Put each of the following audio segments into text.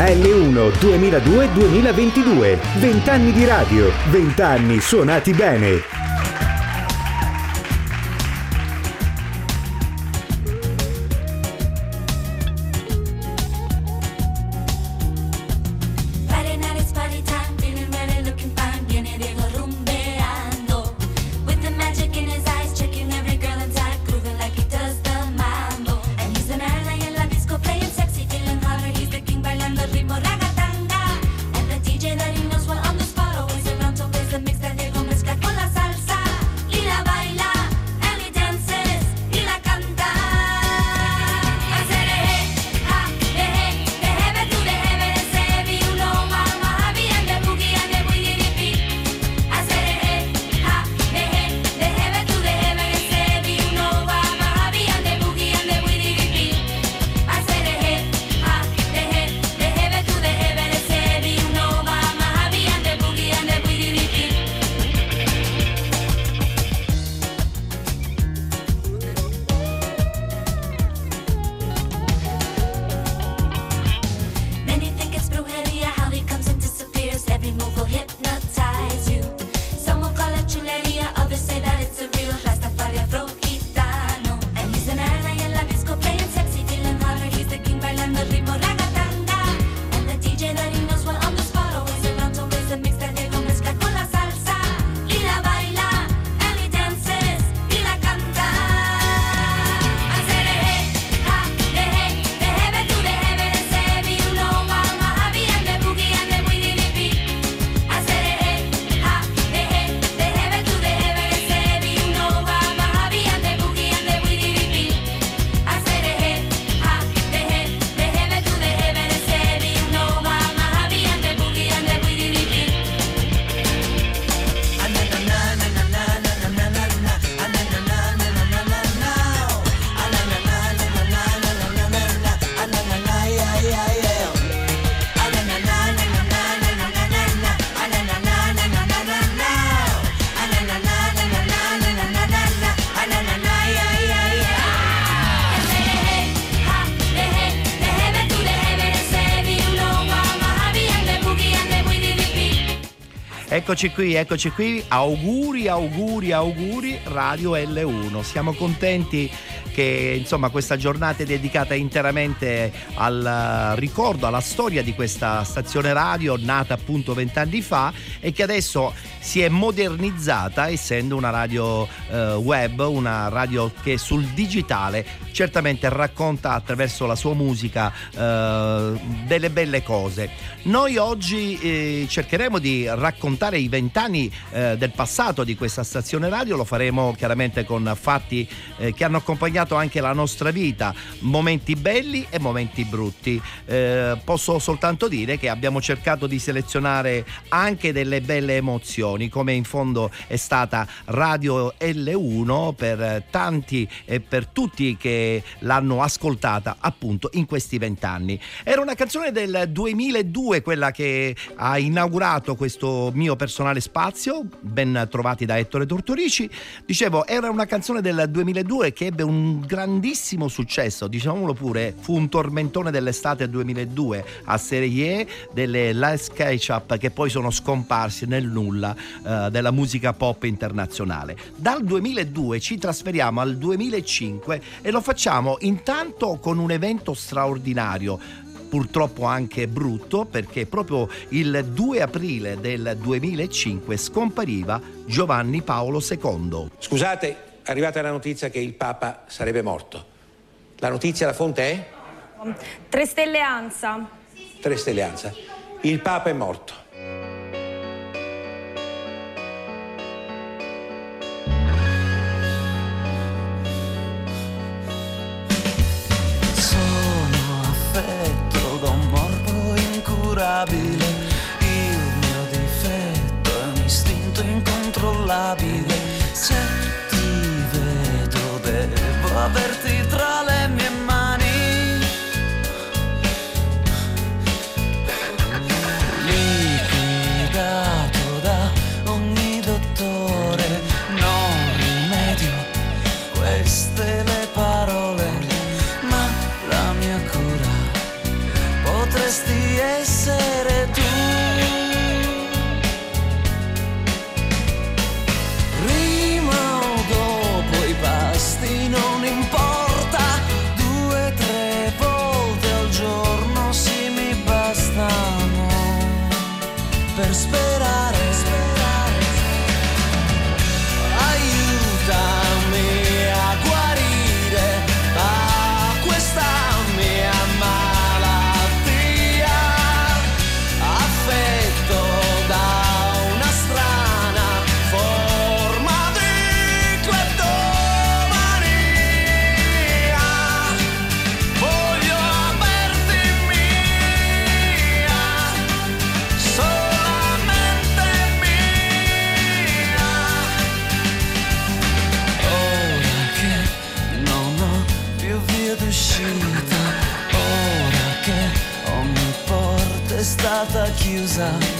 L1 2002-2022. 20 anni di radio, 20 anni suonati bene. Eccoci qui, eccoci qui. Auguri, auguri, auguri Radio L1. Siamo contenti che insomma questa giornata è dedicata interamente al ricordo, alla storia di questa stazione radio nata appunto vent'anni fa e che adesso si è modernizzata essendo una radio eh, web, una radio che sul digitale certamente racconta attraverso la sua musica eh, delle belle cose. Noi oggi eh, cercheremo di raccontare i vent'anni eh, del passato di questa stazione radio, lo faremo chiaramente con fatti eh, che hanno accompagnato anche la nostra vita, momenti belli e momenti brutti. Eh, posso soltanto dire che abbiamo cercato di selezionare anche delle belle emozioni, come in fondo è stata Radio L1 per tanti e per tutti che l'hanno ascoltata appunto in questi vent'anni. Era una canzone del 2002, quella che ha inaugurato questo mio personale spazio, ben trovati da Ettore Tortorici. Dicevo, era una canzone del 2002 che ebbe un grandissimo successo, diciamolo pure, fu un tormentone dell'estate 2002 a Serie delle Last Catch Up che poi sono scomparsi nel nulla eh, della musica pop internazionale. Dal 2002 ci trasferiamo al 2005 e lo facciamo intanto con un evento straordinario purtroppo anche brutto perché proprio il 2 aprile del 2005 scompariva Giovanni Paolo II. Scusate, arrivata la notizia che il Papa sarebbe morto. La notizia, la fonte è? Tre Stelle Ansa. Tre Stelle Ansa. Il Papa è morto. incurabile, il mio difetto è un istinto incontrollabile. dovresti essere The accuser.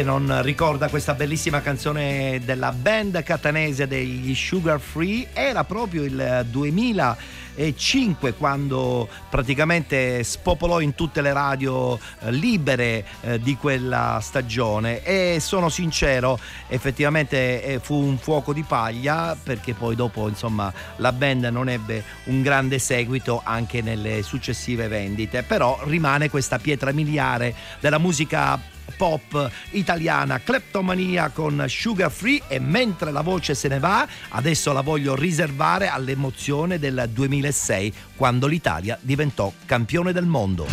Che non ricorda questa bellissima canzone della band catanese degli Sugar Free? Era proprio il 2005 quando praticamente spopolò in tutte le radio eh, libere eh, di quella stagione e sono sincero, effettivamente eh, fu un fuoco di paglia perché poi dopo insomma la band non ebbe un grande seguito anche nelle successive vendite, però rimane questa pietra miliare della musica pop italiana Kleptomania con Sugar Free e mentre la voce se ne va adesso la voglio riservare all'emozione del 2006 quando l'Italia diventò campione del mondo.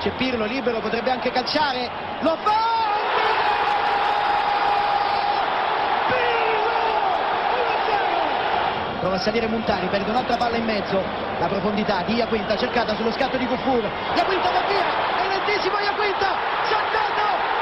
C'è Pirlo libero, potrebbe anche calciare. Lo fa! Pirlo! 1-0! Prova a salire Montari, perde un'altra palla in mezzo. La profondità di Iaquinta cercata sullo scatto di Cuffur. Iaquinta va via! È lentissimo Iaquinta! Saltato!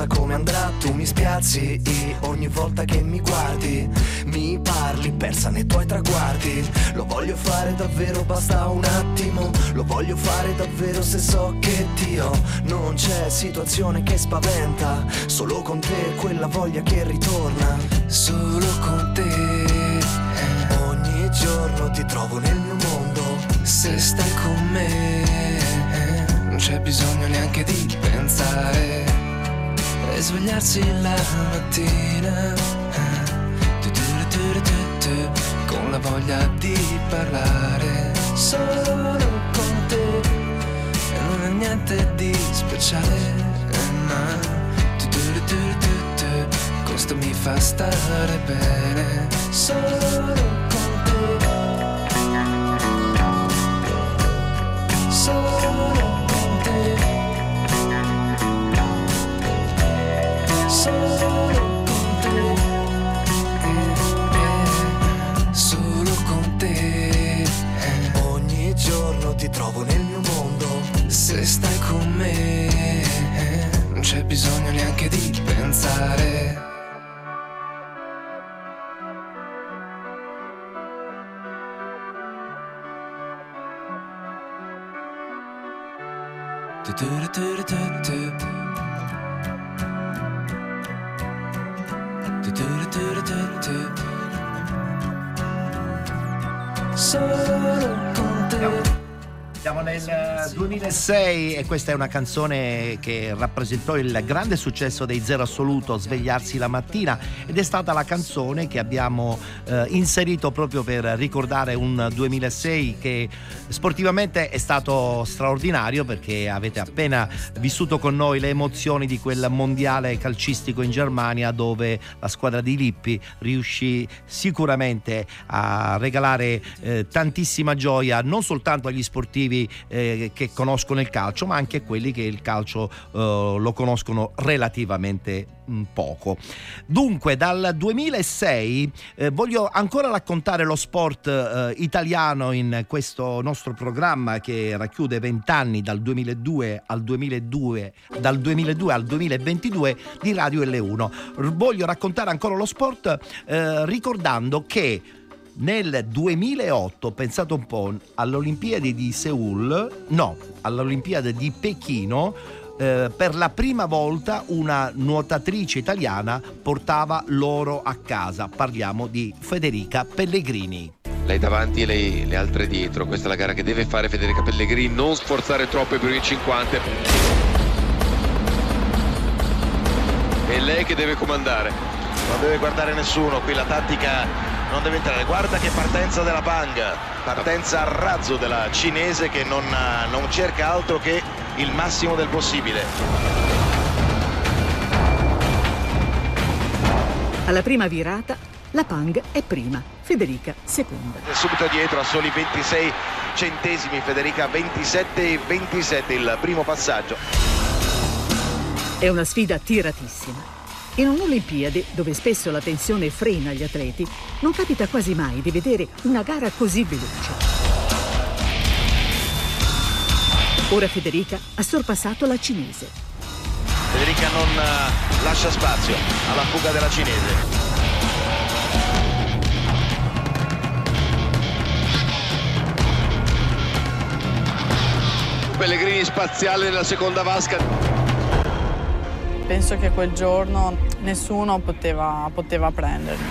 sa come andrà Tu mi spiazzi e ogni volta che mi guardi Mi parli persa nei tuoi traguardi Lo voglio fare davvero basta un attimo Lo voglio fare davvero se so che Dio Non c'è situazione che spaventa Solo con te quella voglia che ritorna Solo con te. Ogni giorno ti trovo nel mio mondo Se stai con me non c'è bisogno neanche di pensare svegliarsi la mattina. Con la voglia di parlare. Solo con te e non è niente di speciale ma questo mi fa stare bene. Solo trovo nel mio mondo se stai con me non c'è bisogno neanche di pensare. Solo con te. Siamo nel 2006 e questa è una canzone che rappresentò il grande successo dei Zero Assoluto, Svegliarsi la mattina, ed è stata la canzone che abbiamo eh, inserito proprio per ricordare un 2006 che sportivamente è stato straordinario perché avete appena vissuto con noi le emozioni di quel mondiale calcistico in Germania dove la squadra di Lippi riuscì sicuramente a regalare eh, tantissima gioia non soltanto agli sportivi eh, che conoscono il calcio, ma anche quelli che il calcio eh, lo conoscono relativamente mh, poco. Dunque, dal 2006 eh, voglio ancora raccontare lo sport eh, italiano in questo nostro programma che racchiude 20 anni dal 2002 al 2002, dal 2002 al 2022 di Radio L1. R- voglio raccontare ancora lo sport eh, ricordando che nel 2008, pensate un po', all'Olimpiade di Seoul, no, all'Olimpiade di Pechino, eh, per la prima volta una nuotatrice italiana portava l'oro a casa. Parliamo di Federica Pellegrini. Lei davanti e lei, le altre dietro. Questa è la gara che deve fare Federica Pellegrini. Non sforzare troppo i primi 50. È lei che deve comandare. Non deve guardare nessuno, qui la tattica non deve entrare. Guarda che partenza della Bang, partenza a razzo della cinese che non, non cerca altro che il massimo del possibile. Alla prima virata, la Pang è prima, Federica seconda. Subito dietro a soli 26 centesimi, Federica 27 e 27 il primo passaggio. È una sfida tiratissima. In un'Olimpiade, dove spesso la tensione frena gli atleti, non capita quasi mai di vedere una gara così veloce. Ora Federica ha sorpassato la cinese. Federica non uh, lascia spazio alla fuga della cinese. Pellegrini spaziale nella seconda vasca. Penso che quel giorno nessuno poteva, poteva prendermi.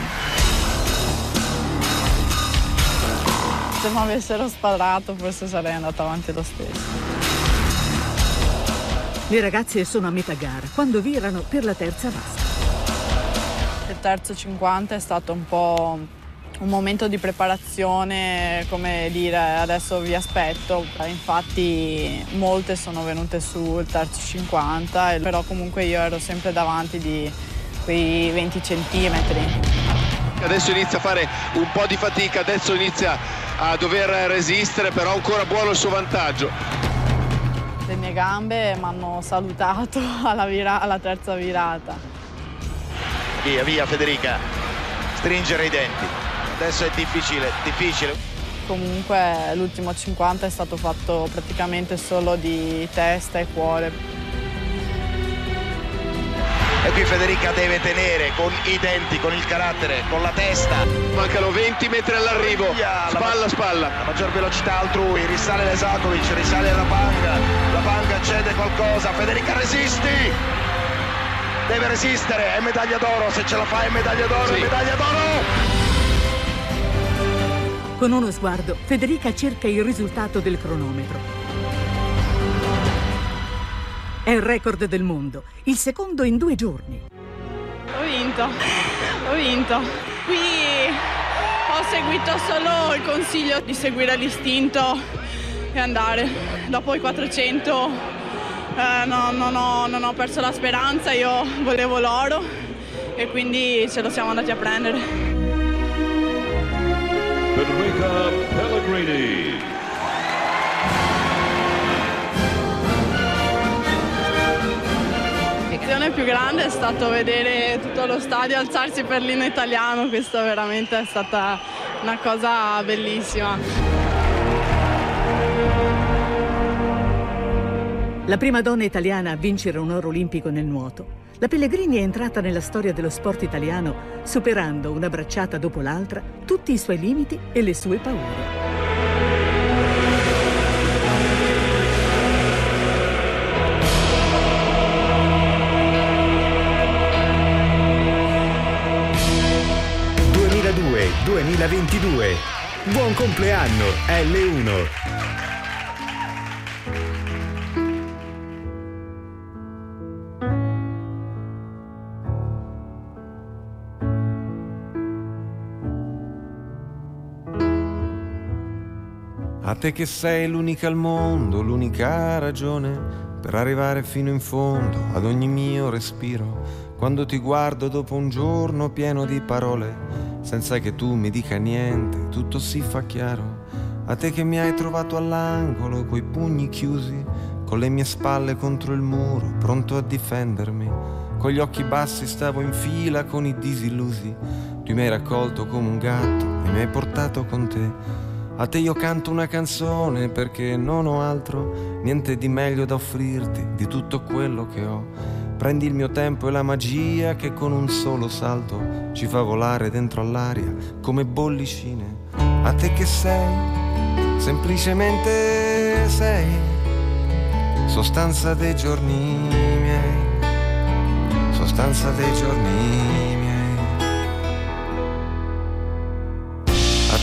Se mi avessero sparato forse sarei andata avanti lo stesso. Le ragazze sono a metà gara quando virano per la terza vasca. Il terzo 50 è stato un po' un momento di preparazione, come dire adesso vi aspetto. Infatti molte sono venute sul terzo 50, però comunque io ero sempre davanti di quei 20 centimetri. Adesso inizia a fare un po' di fatica, adesso inizia a dover resistere, però ancora buono il suo vantaggio. le mie gambe mi hanno salutato alla, vira- alla terza virata. Via, via Federica, stringere i denti. Adesso è difficile, difficile. Comunque l'ultimo 50 è stato fatto praticamente solo di testa e cuore. E qui Federica deve tenere con i denti, con il carattere, con la testa. Mancano 20 metri all'arrivo. Spalla a spalla. La maggior velocità altrui, risale Lesakovic, risale la Panga. La Panga cede qualcosa. Federica resisti! Deve resistere, è medaglia d'oro, se ce la fa è medaglia d'oro, è medaglia d'oro! Con uno sguardo, Federica cerca il risultato del cronometro. È il record del mondo, il secondo in due giorni. Ho vinto, ho vinto. Qui ho seguito solo il consiglio di seguire l'istinto e andare. Dopo i 400 eh, no- non, ho, non ho perso la speranza, io volevo l'oro e quindi ce lo siamo andati a prendere. Federica Pellegrini. L'emozione più grande è stato vedere tutto lo stadio alzarsi per l'inno italiano, questa veramente è stata una cosa bellissima. La prima donna italiana a vincere un oro olimpico nel nuoto. La Pellegrini è entrata nella storia dello sport italiano superando una bracciata dopo l'altra tutti i suoi limiti e le sue paure. ...2002-2022. Buon compleanno L1. A te che sei l'unica al mondo, l'unica ragione per arrivare fino in fondo ad ogni mio respiro. Quando ti guardo dopo un giorno pieno di parole, senza che tu mi dica niente, tutto si fa chiaro. A te che mi hai trovato all'angolo, coi pugni chiusi, con le mie spalle contro il muro, pronto a difendermi. Con gli occhi bassi stavo in fila con i disillusi. Tu mi hai raccolto come un gatto e mi hai portato con te. A te io canto una canzone perché non ho altro, niente di meglio da offrirti di tutto quello che ho. Prendi il mio tempo e la magia che con un solo salto ci fa volare dentro all'aria come bollicine. A te che sei, semplicemente sei, sostanza dei giorni miei, sostanza dei giorni miei.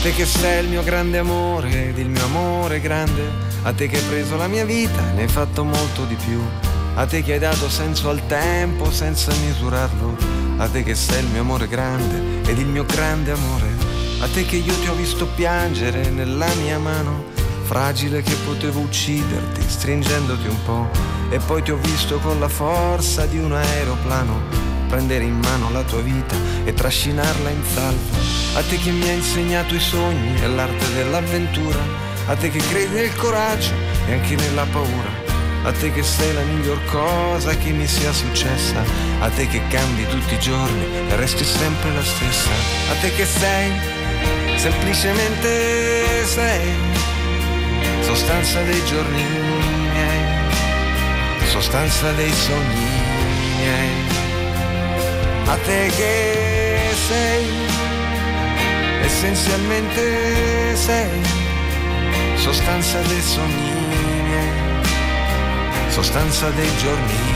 Te che sei il mio grande amore ed il mio amore grande, a te che hai preso la mia vita e ne hai fatto molto di più, a te che hai dato senso al tempo senza misurarlo, a te che sei il mio amore grande ed il mio grande amore, a te che io ti ho visto piangere nella mia mano, fragile che potevo ucciderti stringendoti un po', e poi ti ho visto con la forza di un aeroplano prendere in mano la tua vita e trascinarla in salvo. A te che mi hai insegnato i sogni e l'arte dell'avventura, a te che credi nel coraggio e anche nella paura. A te che sei la miglior cosa che mi sia successa, a te che cambi tutti i giorni e resti sempre la stessa, a te che sei, semplicemente sei, sostanza dei giorni miei, sostanza dei sogni miei a te che sei, essenzialmente sei, sostanza dei sogni miei, sostanza dei giorni.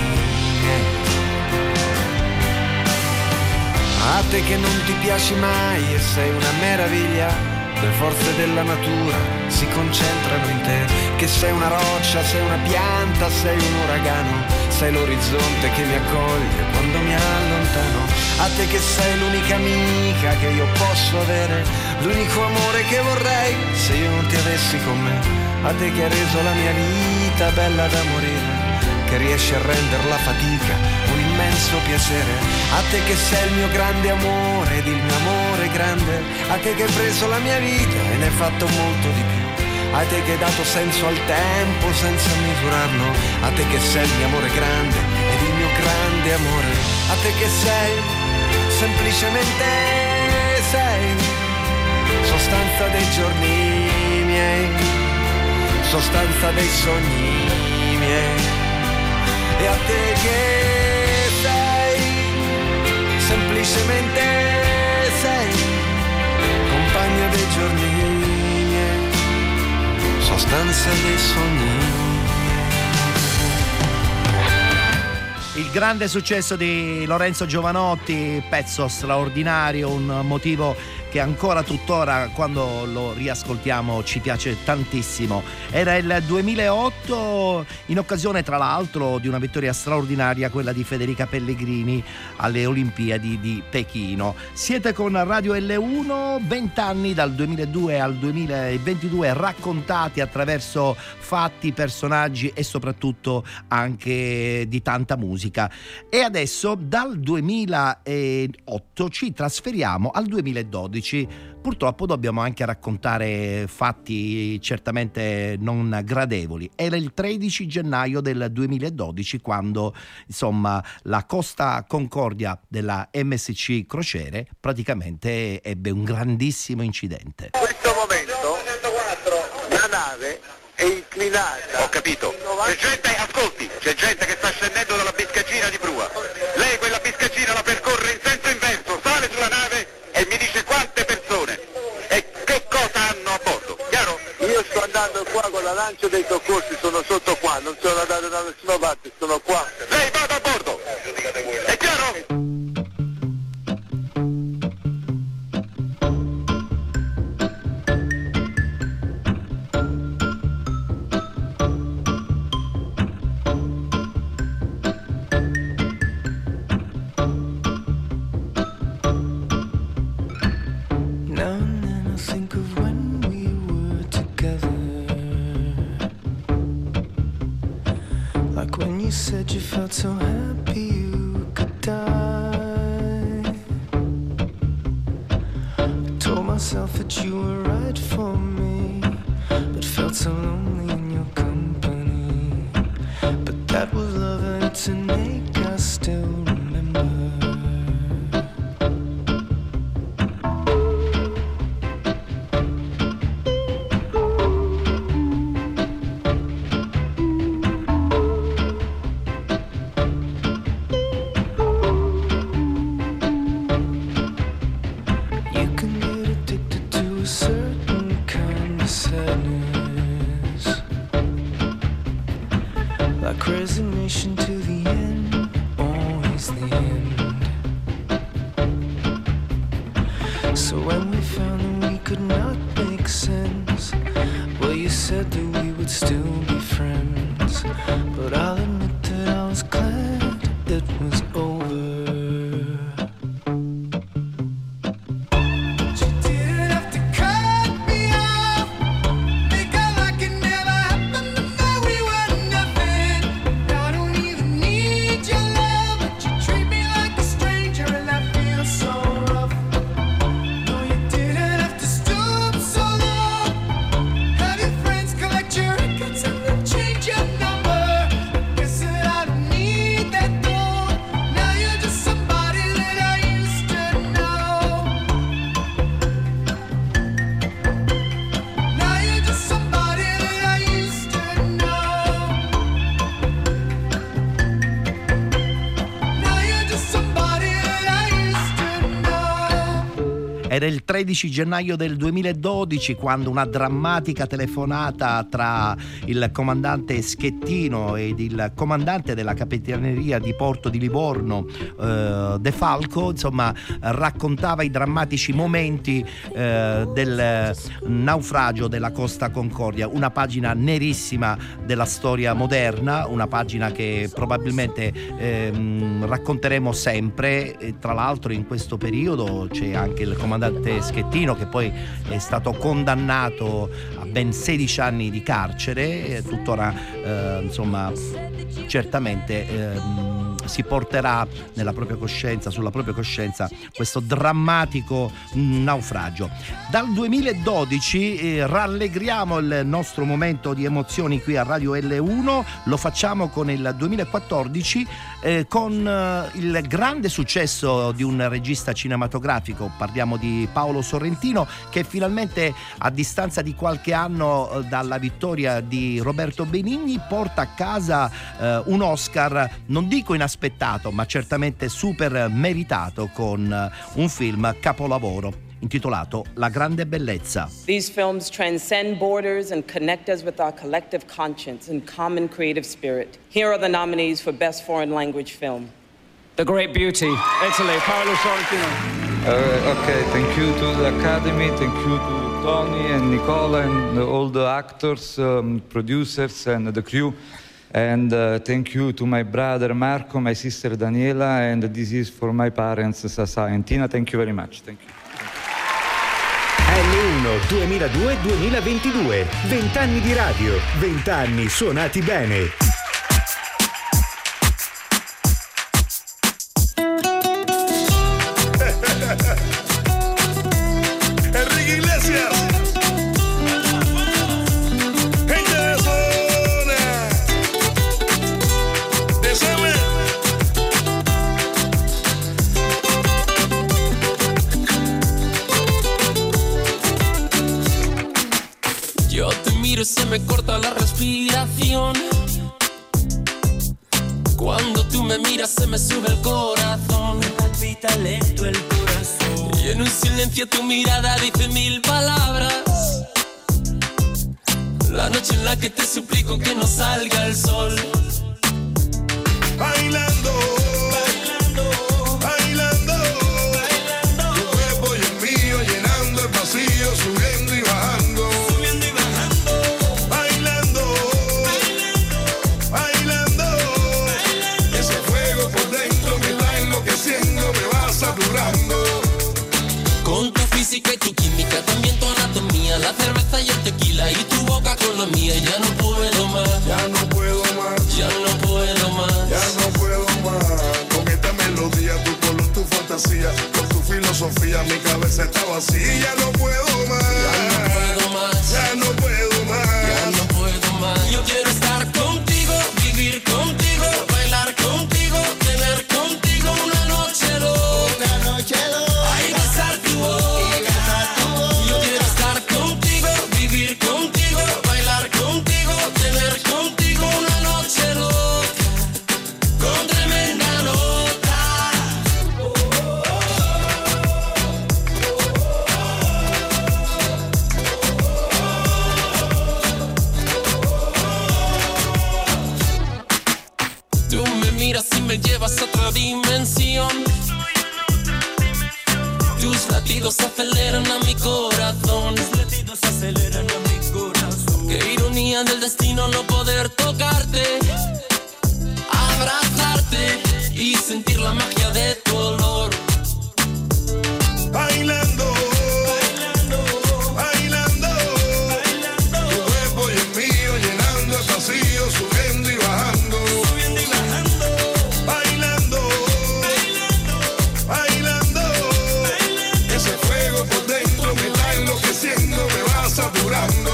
A te che non ti piaci mai e sei una meraviglia, le forze della natura si concentrano in te, che sei una roccia, sei una pianta, sei un uragano, sei l'orizzonte che mi accoglie quando mi allontano. A te che sei l'unica amica che io posso avere, l'unico amore che vorrei se io non ti avessi con me. A te che hai reso la mia vita bella da morire, che riesci a rendere la fatica immenso piacere. A te che sei il mio grande amore ed il mio amore grande, a te che hai preso la mia vita e ne hai fatto molto di più. a te che hai dato senso al tempo senza misurarlo, a te che sei il mio amore grande ed il mio grande amore, a te che sei semplicemente sei. Sostanza dei giorni miei, sostanza dei sogni miei, e a te che semplicemente sei compagna dei giorni sostanza dei sogni. Il grande successo di Lorenzo Giovanotti, pezzo straordinario, un motivo che ancora tuttora quando lo riascoltiamo ci piace tantissimo. Era il 2008 in occasione tra l'altro di una vittoria straordinaria, quella di Federica Pellegrini alle Olimpiadi di Pechino. Siete con Radio L1, 20 anni dal 2002 al 2022 raccontati attraverso fatti, personaggi e soprattutto anche di tanta musica. E adesso dal 2008 ci trasferiamo al 2012 purtroppo dobbiamo anche raccontare fatti certamente non gradevoli. Era il 13 gennaio del 2012 quando insomma la Costa Concordia della MSC Crociere praticamente ebbe un grandissimo incidente. In questo momento la nave è inclinata. Ho capito. C'è gente, ascolti, c'è gente che sta scendendo dalla biscaggina di prua. Lei quella biscaggina la percorre in senso qua con la lancia dei soccorsi, sono sotto qua, non sono andato da nessuna parte, sono qua. Lei vada a bordo! Said you felt so happy 13 gennaio del 2012 quando una drammatica telefonata tra il comandante Schettino ed il comandante della capitaneria di Porto di Livorno, eh, De Falco, insomma, raccontava i drammatici momenti eh, del naufragio della Costa Concordia, una pagina nerissima della storia moderna, una pagina che probabilmente ehm, racconteremo sempre. E tra l'altro in questo periodo c'è anche il comandante Schettino che poi è stato condannato a ben 16 anni di carcere, tuttora eh, insomma certamente ehm, si porterà nella propria coscienza, sulla propria coscienza, questo drammatico mm, naufragio. Dal 2012 eh, rallegriamo il nostro momento di emozioni qui a Radio L1, lo facciamo con il 2014 eh, con eh, il grande successo di un regista cinematografico, parliamo di Paolo Sorrentino che finalmente a distanza di qualche anno eh, dalla vittoria di Roberto Benigni porta a casa eh, un Oscar, non dico inaspettato, ma certamente super meritato con eh, un film capolavoro intitolato La grande bellezza. These films transcend borders and connect us with our collective conscience and common creative spirit. Here are the nominees for Best Foreign Language Film. The Great Beauty, Italy, Paolo Sorrentino. Uh, okay, thank you to the Academy, thank you to Tony and Nicola and all the actors, um, producers, and the crew. And uh, thank you to my brother Marco, my sister Daniela, and this is for my parents, Sasa and Tina. Thank you very much. Thank you. L1 2002-2022. 20 anni di radio, 20 anni suonati bene. Física y tu química, también tu anatomía, la cerveza y el tequila y tu boca con la mía. Ya no puedo más. Ya no puedo más. Ya no puedo más. Ya no puedo más. Con esta melodía, tu color, tu fantasía, con tu filosofía, mi cabeza está vacía. Ya no puedo magia de tu olor. Bailando. Bailando. Tu cuerpo y el mío llenando el vacío, subiendo y bajando. Bailando. Bailando. Ese fuego por dentro me está enloqueciendo, me va saturando.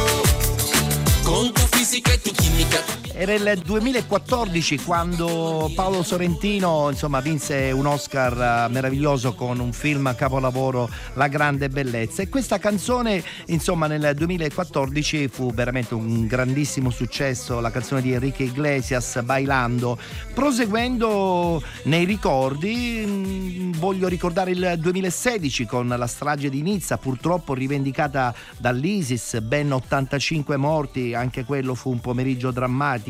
Con tu física y tu química. Era il 2014 quando Paolo Sorrentino insomma, vinse un Oscar eh, meraviglioso con un film capolavoro La grande bellezza e questa canzone insomma, nel 2014 fu veramente un grandissimo successo, la canzone di Enrique Iglesias Bailando. Proseguendo nei ricordi mh, voglio ricordare il 2016 con la strage di Nizza purtroppo rivendicata dall'ISIS, ben 85 morti, anche quello fu un pomeriggio drammatico.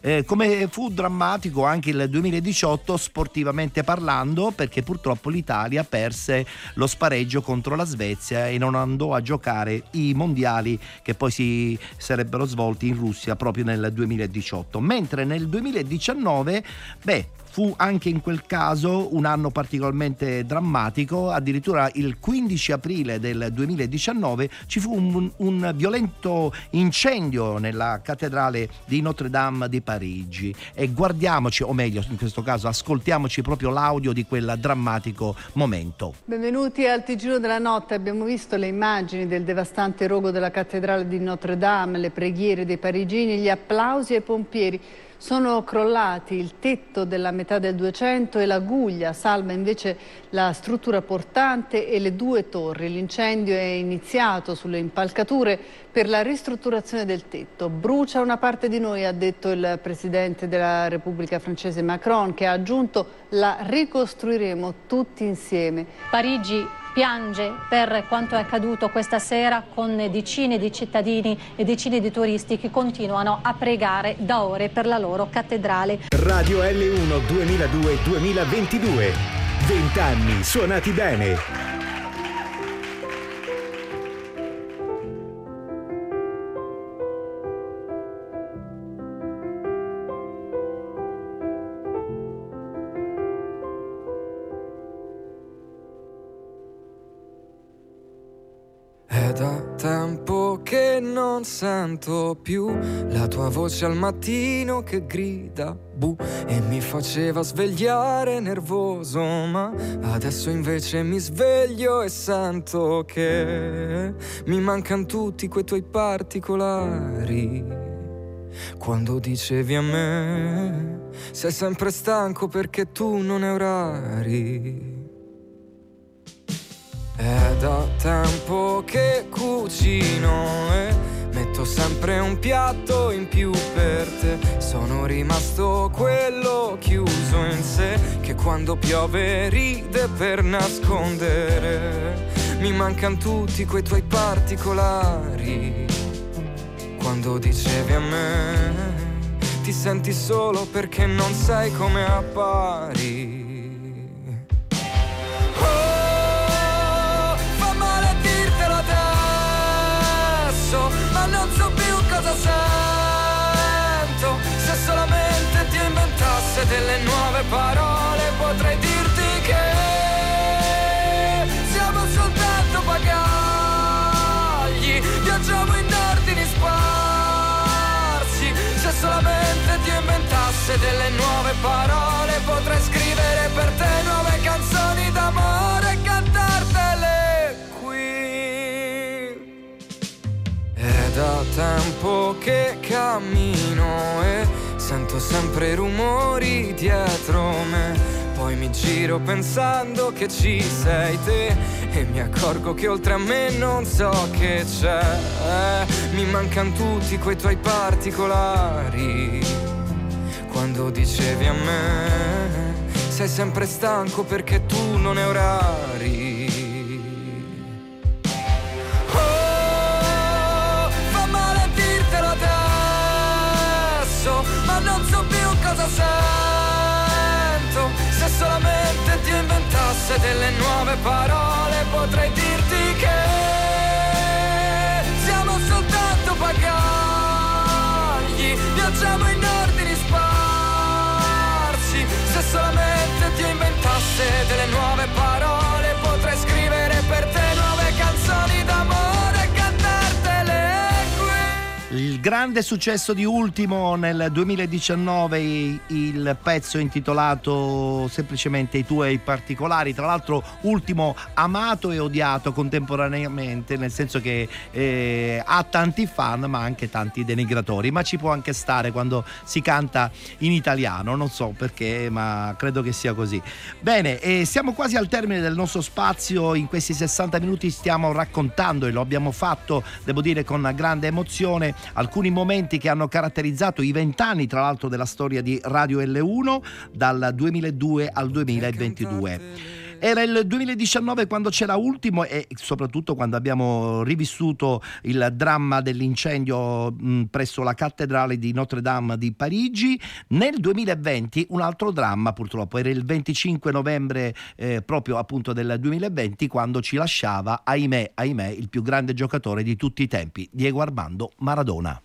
Eh, come fu drammatico anche il 2018 sportivamente parlando perché purtroppo l'Italia perse lo spareggio contro la Svezia e non andò a giocare i mondiali che poi si sarebbero svolti in Russia proprio nel 2018. Mentre nel 2019, beh, fu anche in quel caso un anno particolarmente drammatico, addirittura il 15 aprile del 2019 ci fu un, un violento incendio nella cattedrale di Notre Dame di Parigi e guardiamoci, o meglio in questo caso ascoltiamoci proprio l'audio di quel drammatico momento. Benvenuti al TG della notte. Abbiamo visto le immagini del devastante rogo della cattedrale di Notre Dame, le preghiere dei parigini, gli applausi ai pompieri. Sono crollati il tetto della metà del 200 e la guglia, salva invece la struttura portante e le due torri. L'incendio è iniziato sulle impalcature per la ristrutturazione del tetto. Brucia una parte di noi, ha detto il Presidente della Repubblica francese Macron, che ha aggiunto la ricostruiremo tutti insieme. Parigi piange per quanto è accaduto questa sera con decine di cittadini e decine di turisti che continuano a pregare da ore per la loro cattedrale. Radio L1 2002-2022. 20 anni suonati bene. È da tempo che non sento più la tua voce al mattino che grida bu e mi faceva svegliare nervoso, ma adesso invece mi sveglio e sento che mi mancano tutti quei tuoi particolari. Quando dicevi a me, sei sempre stanco perché tu non hai orari. È da tempo che cucino e metto sempre un piatto in più per te. Sono rimasto quello chiuso in sé che quando piove ride per nascondere. Mi mancano tutti quei tuoi particolari. Quando dicevi a me, ti senti solo perché non sai come appari. Delle nuove parole, potrei dirti che siamo soltanto bagagli, viaggiamo in ordini sparsi. Se solamente ti inventasse delle nuove parole, potrei scrivere per te nuove canzoni d'amore e cantartele qui. È da tempo che cammino e sempre rumori dietro me. Poi mi giro pensando che ci sei te e mi accorgo che oltre a me non so che c'è. Mi mancano tutti quei tuoi particolari. Quando dicevi a me, sei sempre stanco perché tu non hai orari. Cosa sento. Se solamente ti inventasse delle nuove parole, potrei dirti che siamo soltanto bagagli, viaggiamo in ordini sparsi. Se solamente ti inventasse delle nuove parole, potrei scrivere per te grande successo di Ultimo nel 2019, il pezzo intitolato semplicemente I tuoi particolari, tra l'altro Ultimo amato e odiato contemporaneamente, nel senso che eh, ha tanti fan ma anche tanti denigratori, ma ci può anche stare quando si canta in italiano, non so perché, ma credo che sia così. Bene, e siamo quasi al termine del nostro spazio, in questi 60 minuti stiamo raccontando e lo abbiamo fatto, devo dire, con grande emozione alcuni momenti che hanno caratterizzato i vent'anni, tra l'altro, della storia di Radio L1 dal 2002 al 2022. Era il 2019 quando c'era Ultimo e soprattutto quando abbiamo rivissuto il dramma dell'incendio mh, presso la cattedrale di Notre Dame di Parigi. Nel 2020 un altro dramma purtroppo, era il 25 novembre eh, proprio appunto del 2020 quando ci lasciava, ahimè, ahimè, il più grande giocatore di tutti i tempi, Diego Armando Maradona.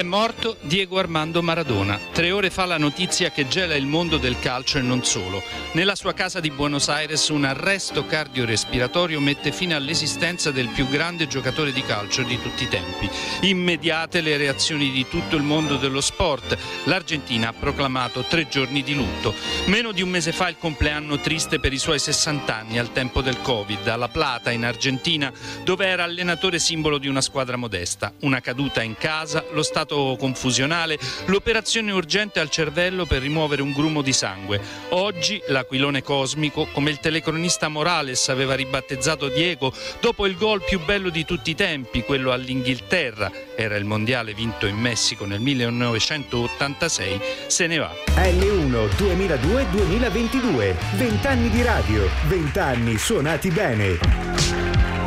È morto Diego Armando Maradona. Tre ore fa la notizia che gela il mondo del calcio e non solo. Nella sua casa di Buenos Aires un arresto cardiorespiratorio mette fine all'esistenza del più grande giocatore di calcio di tutti i tempi. Immediate le reazioni di tutto il mondo dello sport. L'Argentina ha proclamato tre giorni di lutto. Meno di un mese fa il compleanno triste per i suoi 60 anni al tempo del Covid, a La Plata in Argentina, dove era allenatore simbolo di una squadra modesta. Una caduta in casa, lo stato confusionale, l'operazione urgente al cervello per rimuovere un grumo di sangue. Oggi l'aquilone cosmico, come il telecronista Morales aveva ribattezzato Diego, dopo il gol più bello di tutti i tempi, quello all'Inghilterra, era il mondiale vinto in Messico nel 1986, se ne va. L1 2002-2022. 20 anni di radio, 20 anni suonati bene.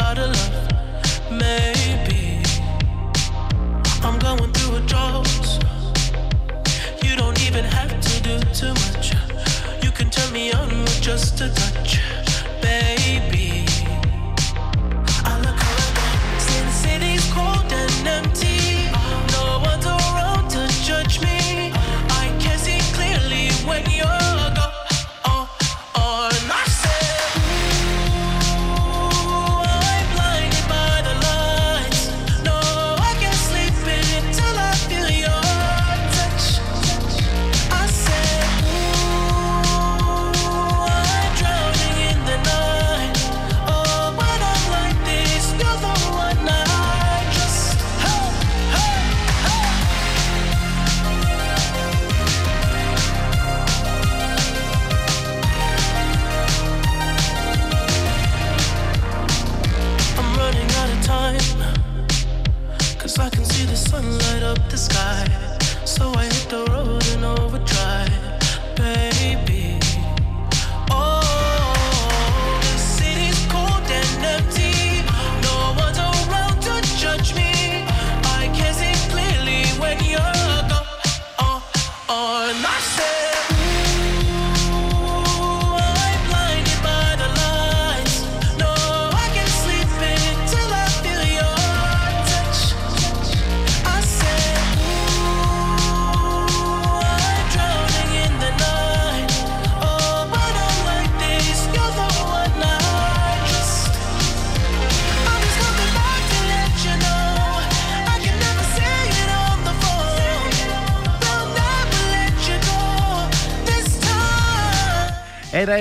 How to love. Maybe I'm going through a drought. You don't even have to do too much. You can turn me on with just a touch,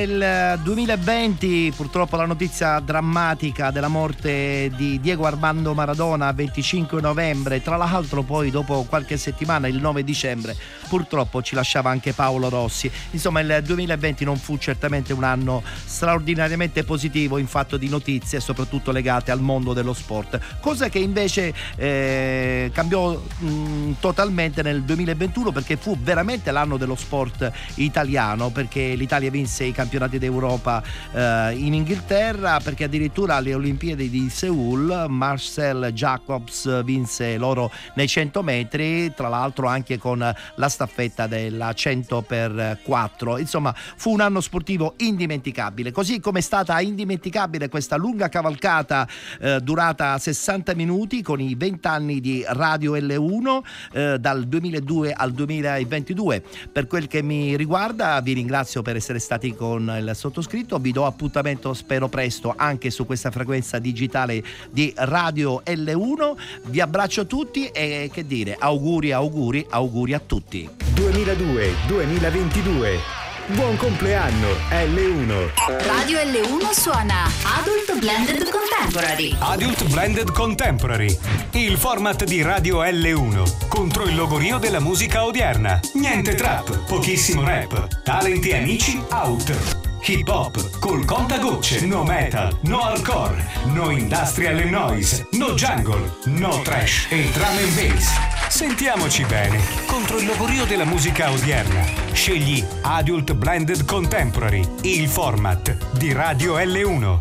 il eh, 2020, purtroppo la notizia drammatica della morte di Diego Armando Maradona 25 novembre, tra l'altro poi dopo qualche settimana, il 9 dicembre, purtroppo ci lasciava anche Paolo Rossi. Insomma il 2020 non fu certamente un anno straordinariamente positivo in fatto di notizie, soprattutto legate al mondo dello sport, cosa che invece eh, cambiò mh, totalmente nel 2021 perché fu veramente l'anno dello sport italiano, perché l'Italia vinse i campionati d'Europa eh, in Inghilterra, perché addirittura alle Olimpiadi di Seoul Marcel Jacobs vinse l'oro nei 100 metri, tra l'altro anche con la staffetta della 100 per 4. Insomma, fu un anno sportivo indimenticabile, così come è stata indimenticabile questa lunga cavalcata eh, durata 60 minuti con i 20 anni di Radio L1 eh, dal 2002 al 2022. Per quel che mi riguarda, vi ringrazio per essere stati con il sottoscritto, vi do appuntamento spero presto anche su questa frequenza digitale di Radio L1. Vi abbraccio tutti e che dire, auguri, auguri, auguri a tutti. 2002-2022. Buon compleanno L1. Radio L1 suona Adult Blended Contemporary. Adult Blended Contemporary, il format di Radio L1 contro il logorio della musica odierna. Niente trap, pochissimo rap, talenti e amici out. Hip hop col contagocce, no metal, no hardcore, no industrial e noise, no jungle, no trash e drum and bass. Sentiamoci bene contro il lavorio della musica odierna. Scegli Adult Blended Contemporary, il format di Radio L1.